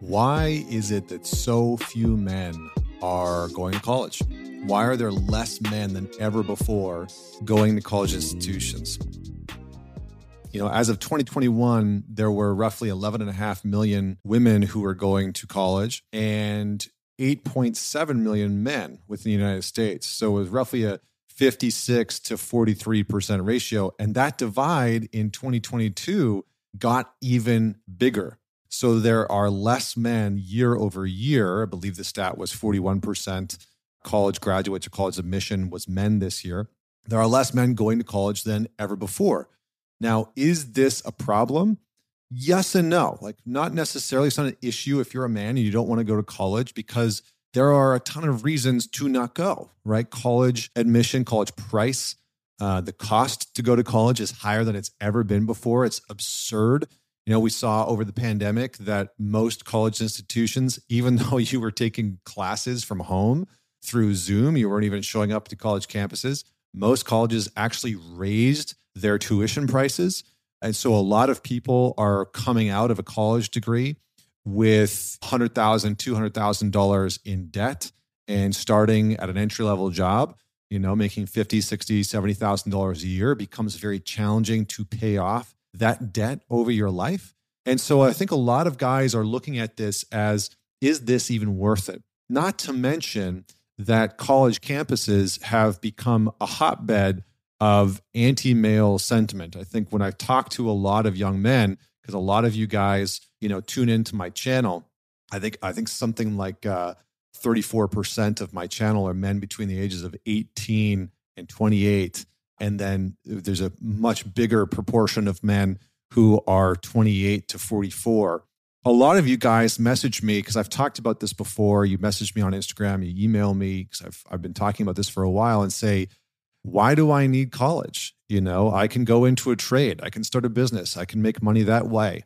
Why is it that so few men are going to college? Why are there less men than ever before going to college institutions? You know, as of 2021, there were roughly 11.5 million women who were going to college and 8.7 million men within the United States. So it was roughly a 56 to 43% ratio. And that divide in 2022 got even bigger. So there are less men year over year. I believe the stat was 41% college graduates or college admission was men this year. There are less men going to college than ever before. Now, is this a problem? Yes and no. Like, not necessarily. It's not an issue if you're a man and you don't want to go to college because there are a ton of reasons to not go, right? College admission, college price, uh, the cost to go to college is higher than it's ever been before. It's absurd. You know, we saw over the pandemic that most college institutions, even though you were taking classes from home through Zoom, you weren't even showing up to college campuses, most colleges actually raised their tuition prices. And so a lot of people are coming out of a college degree with $100,000, $200,000 in debt and starting at an entry level job, you know, making $50, $60, $70,000 a year becomes very challenging to pay off that debt over your life. And so I think a lot of guys are looking at this as is this even worth it? Not to mention that college campuses have become a hotbed of anti male sentiment. I think when I talk to a lot of young men, because a lot of you guys, you know, tune into my channel, I think I think something like uh, 34% of my channel are men between the ages of 18 and 28. And then there's a much bigger proportion of men who are 28 to 44. A lot of you guys message me because I've talked about this before. You message me on Instagram, you email me because I've, I've been talking about this for a while and say, why do I need college? You know, I can go into a trade, I can start a business, I can make money that way.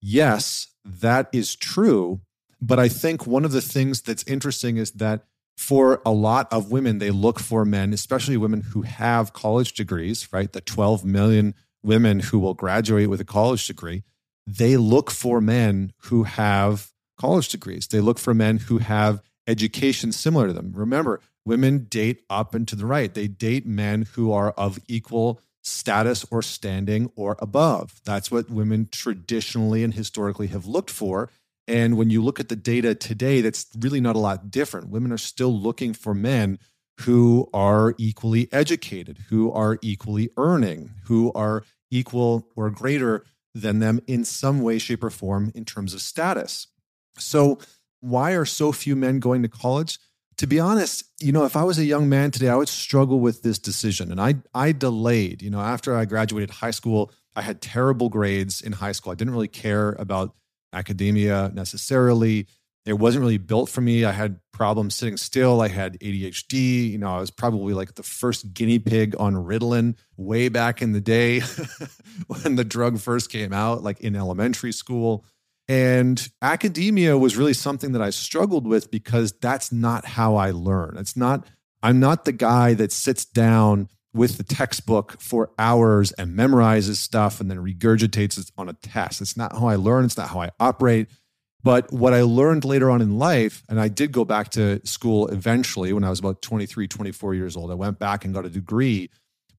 Yes, that is true. But I think one of the things that's interesting is that for a lot of women, they look for men, especially women who have college degrees, right? The 12 million women who will graduate with a college degree, they look for men who have college degrees. They look for men who have education similar to them. Remember, women date up and to the right. They date men who are of equal status or standing or above. That's what women traditionally and historically have looked for. And when you look at the data today, that's really not a lot different. Women are still looking for men who are equally educated, who are equally earning, who are equal or greater than them in some way, shape, or form in terms of status. So, why are so few men going to college? To be honest, you know, if I was a young man today, I would struggle with this decision. And I I delayed, you know, after I graduated high school, I had terrible grades in high school. I didn't really care about academia necessarily. It wasn't really built for me. I had problems sitting still. I had ADHD. You know, I was probably like the first guinea pig on Ritalin way back in the day when the drug first came out, like in elementary school. And academia was really something that I struggled with because that's not how I learn. It's not, I'm not the guy that sits down with the textbook for hours and memorizes stuff and then regurgitates it on a test. It's not how I learn, it's not how I operate. But what I learned later on in life, and I did go back to school eventually when I was about 23, 24 years old. I went back and got a degree,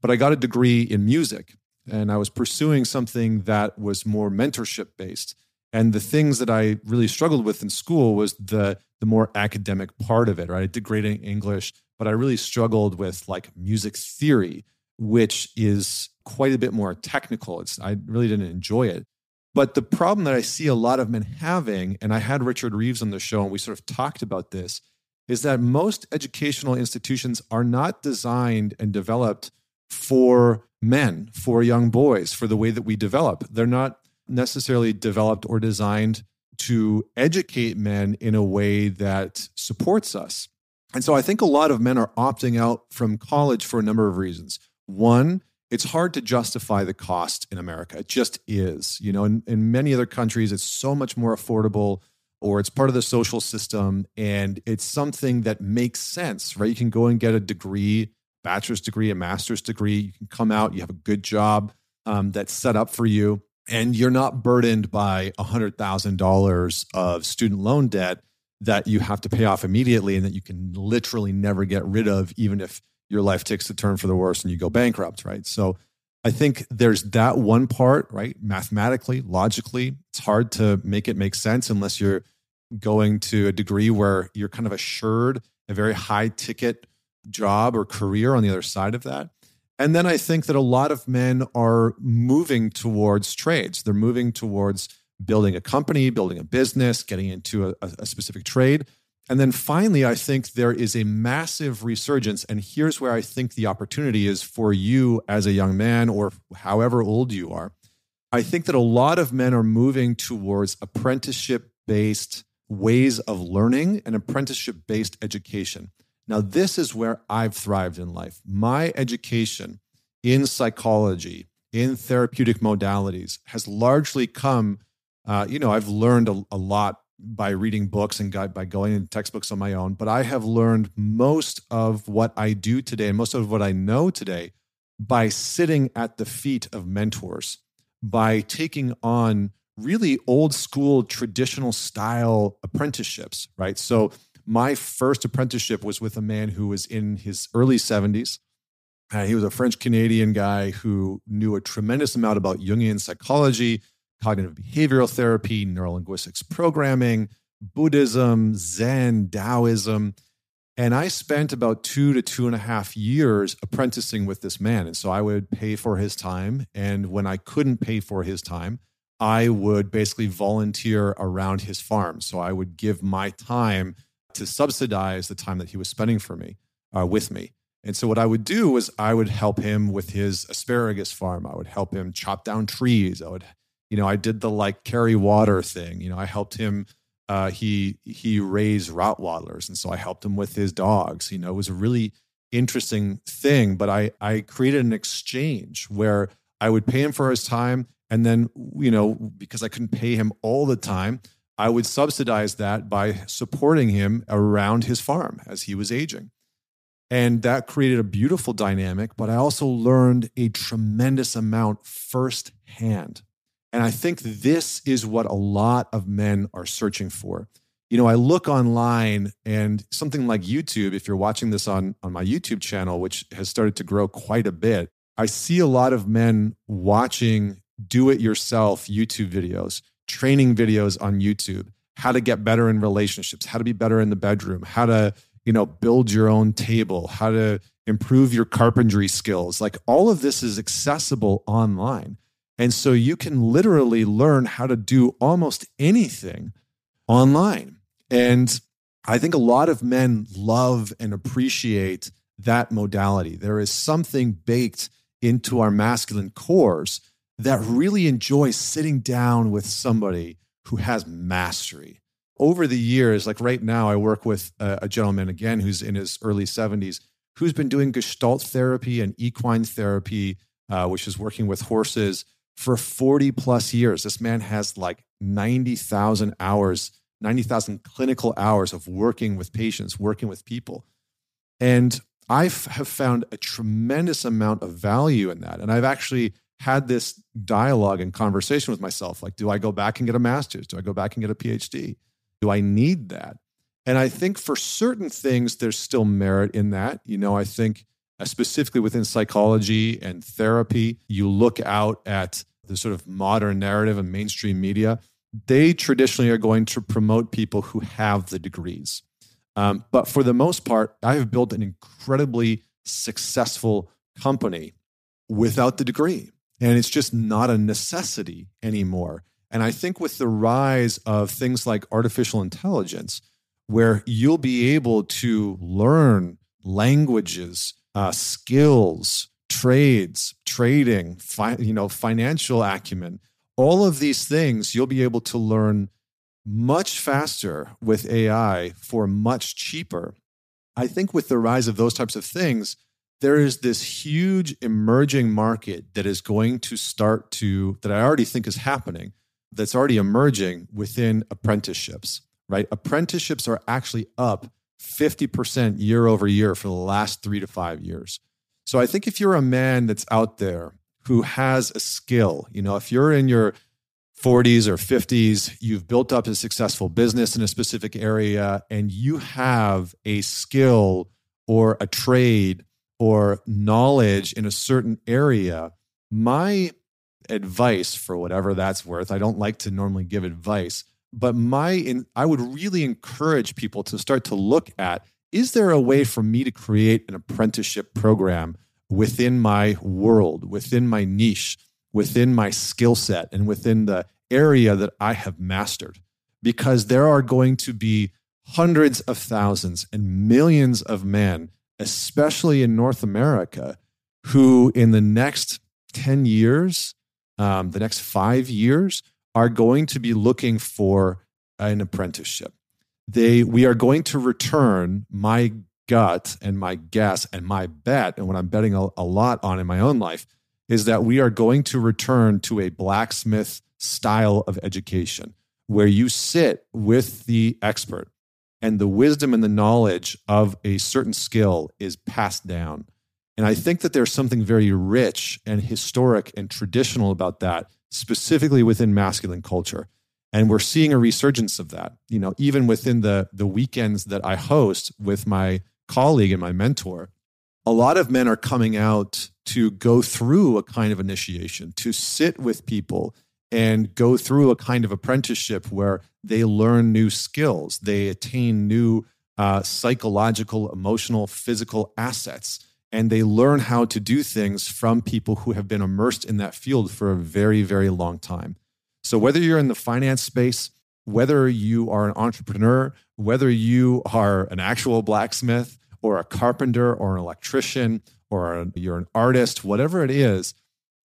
but I got a degree in music and I was pursuing something that was more mentorship based. And the things that I really struggled with in school was the the more academic part of it, right? In English, but I really struggled with like music theory, which is quite a bit more technical. It's I really didn't enjoy it. But the problem that I see a lot of men having, and I had Richard Reeves on the show and we sort of talked about this, is that most educational institutions are not designed and developed for men, for young boys, for the way that we develop. They're not necessarily developed or designed to educate men in a way that supports us. And so I think a lot of men are opting out from college for a number of reasons. One, it's hard to justify the cost in America. It just is. You know, in, in many other countries, it's so much more affordable or it's part of the social system and it's something that makes sense, right? You can go and get a degree, bachelor's degree, a master's degree. You can come out, you have a good job um, that's set up for you and you're not burdened by $100,000 of student loan debt that you have to pay off immediately and that you can literally never get rid of, even if your life takes a turn for the worse and you go bankrupt, right? So I think there's that one part, right? Mathematically, logically, it's hard to make it make sense unless you're going to a degree where you're kind of assured a very high ticket job or career on the other side of that. And then I think that a lot of men are moving towards trades. They're moving towards building a company, building a business, getting into a, a, specific trade. And then finally, I think there is a massive resurgence. And here's where I think the opportunity is for you as a young man or however old you are. I think that a lot of men are moving towards apprenticeship based ways of learning and apprenticeship based education. Now, this is where I've thrived in life. My education in psychology, in therapeutic modalities, has largely come. Uh, you know, I've learned a, a lot by reading books and by going into textbooks on my own, but I have learned most of what I do today and most of what I know today by sitting at the feet of mentors, by taking on really old school traditional style apprenticeships, right? So my first apprenticeship was with a man who was in his early 70s. Uh, he was a French Canadian guy who knew a tremendous amount about Jungian psychology, cognitive behavioral therapy, neurolinguistics programming, Buddhism, Zen, Taoism. And I spent about two to two and a half years apprenticing with this man. And so I would pay for his time. And when I couldn't pay for his time, I would basically volunteer around his farm. So I would give my time to subsidize the time that he was spending for me uh, with me. And so what I would do was I would help him with his asparagus farm. I would help him chop down trees. I would, you know, I did the like carry water thing. You know, I helped him. Uh, he he raised Rottweilers, and so I helped him with his dogs. You know, it was a really interesting thing. But I I created an exchange where I would pay him for his time, and then you know because I couldn't pay him all the time, I would subsidize that by supporting him around his farm as he was aging. And that created a beautiful dynamic, but I also learned a tremendous amount firsthand. And I think this is what a lot of men are searching for. You know, I look online and something like YouTube, if you're watching this on, on my YouTube channel, which has started to grow quite a bit, I see a lot of men watching do it yourself YouTube videos training videos on YouTube, how to get better in relationships, how to be better in the bedroom, how to, you know, build your own table, how to improve your carpentry skills. Like all of this is accessible online. And so you can literally learn how to do almost anything online. And I think a lot of men love and appreciate that modality. There is something baked into our masculine cores that really enjoys sitting down with somebody who has mastery. Over the years, like right now, I work with a, gentleman again who's in his early 70s who's been doing gestalt therapy and equine therapy, uh, which is working with horses for 40 plus years. This man has like 90,000 hours, 90,000 clinical hours of working with patients, working with people. And I have found a tremendous amount of value in that. And I've actually had this dialogue and conversation with myself like, do I go back and get a master's? Do I go back and get a PhD? Do I need that? And I think for certain things, there's still merit in that. You know, I think uh, specifically within psychology and therapy, you look out at the sort of modern narrative and mainstream media, they traditionally are going to promote people who have the degrees. Um, but for the most part, I have built an incredibly successful company without the degree. And it's just not a necessity anymore. And I think with the rise of things like artificial intelligence, where you'll be able to learn languages, uh, skills, trades, trading, fi- you know, financial acumen, all of these things you'll be able to learn much faster with AI for much cheaper. I think with the rise of those types of things, there is this huge emerging market that is going to start to, that I already think is happening, that's already emerging within apprenticeships, right? Apprenticeships are actually up 50% year over year for the last three to five years. So I think if you're a man that's out there who has a skill, you know, if you're in your 40s or 50s, you've built up a successful business in a specific area, and you have a skill or a trade or knowledge in a certain area. My advice, for whatever that's worth, I don't like to normally give advice, but my I would really encourage people to start to look at is there a way for me to create an apprenticeship program within my world, within my niche, within my skill set, and within the area that I have mastered? Because there are going to be hundreds of thousands and millions of men, especially in North America, who in the next 10 years, um, the next five years, are going to be looking for an apprenticeship they we are going to return my gut and my guess and my bet and what i'm betting a, a, lot on in my own life is that we are going to return to a blacksmith style of education where you sit with the expert and the wisdom and the knowledge of a certain skill is passed down. And i think that there's something very rich and historic and traditional about that specifically within masculine culture and we're seeing a resurgence of that you know even within the the weekends that i host with my colleague and my mentor a lot of men are coming out to go through a kind of initiation to sit with people and go through a kind of apprenticeship where they learn new skills they attain new uh, psychological emotional physical assets and they learn how to do things from people who have been immersed in that field for a very very long time so, whether you're in the finance space, whether you are an entrepreneur, whether you are an actual blacksmith or a carpenter or an electrician or you're an artist, whatever it is,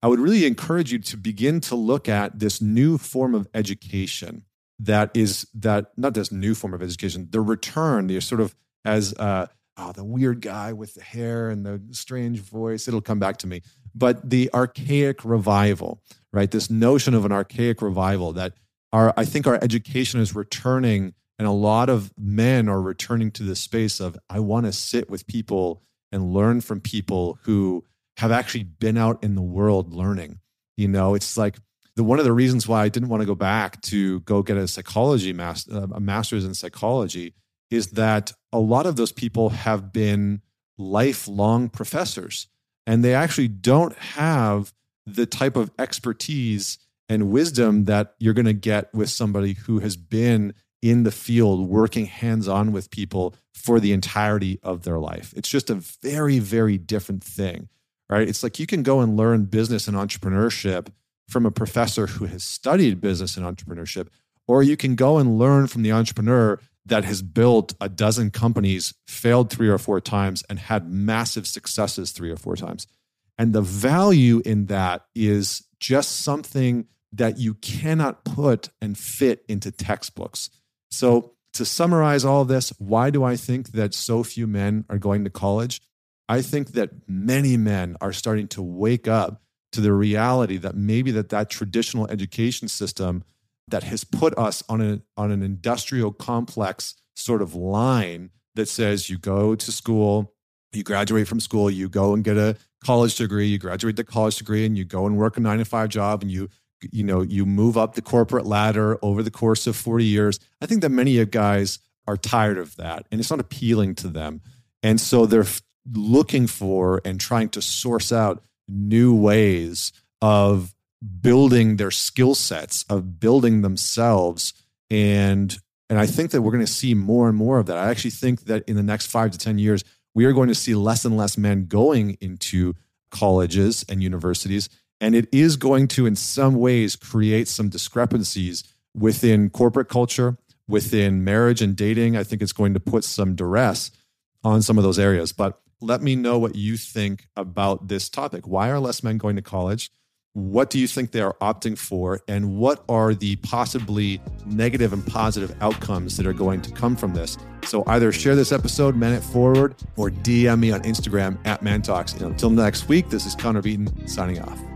I would really encourage you to begin to look at this new form of education that is that not this new form of education, the return, the sort of as uh, oh, the weird guy with the hair and the strange voice. It'll come back to me. But the archaic revival, right? This notion of an archaic revival that our, I think our education is returning, and a lot of men are returning to the space of, I want to sit with people and learn from people who have actually been out in the world learning. You know, it's like the one of the reasons why I didn't want to go back to go get a psychology master, a master's in psychology is that a lot of those people have been lifelong professors and they actually don't have the type of expertise and wisdom that you're going to get with somebody who has been in the field working hands on with people for the entirety of their life. It's just a very, very different thing, right? It's like you can go and learn business and entrepreneurship from a professor who has studied business and entrepreneurship, or you can go and learn from the entrepreneur that has built a dozen companies, failed three or four times, and had massive successes three or four times. And the value in that is just something that you cannot put and fit into textbooks. So, to summarize all this, why do I think that so few men are going to college? I think that many men are starting to wake up to the reality that maybe that that traditional education system that has put us on a on an industrial complex sort of line that says you go to school, you graduate from school, you go and get a college degree, you graduate the college degree, and you go and work a nine to five job, and you you know you move up the corporate ladder over the course of 40 years. I think that many of guys are tired of that and it's not appealing to them. And so they're looking for and trying to source out new ways of building their skill sets of building themselves. And and i think that we're going to see more and more of that. I actually think that in the next five to ten years we are going to see less and less men going into colleges and universities. And it is going to in some ways create some discrepancies within corporate culture within marriage and dating. I think it's going to put some duress on some of those areas. But let me know what you think about this topic. Why are less men going to college what do you think they are opting for? And what are the possibly negative and positive outcomes that are going to come from this? So either share this episode, man it forward, or DM me on Instagram at Mantalks. Until next week, this is Connor Beaton signing off.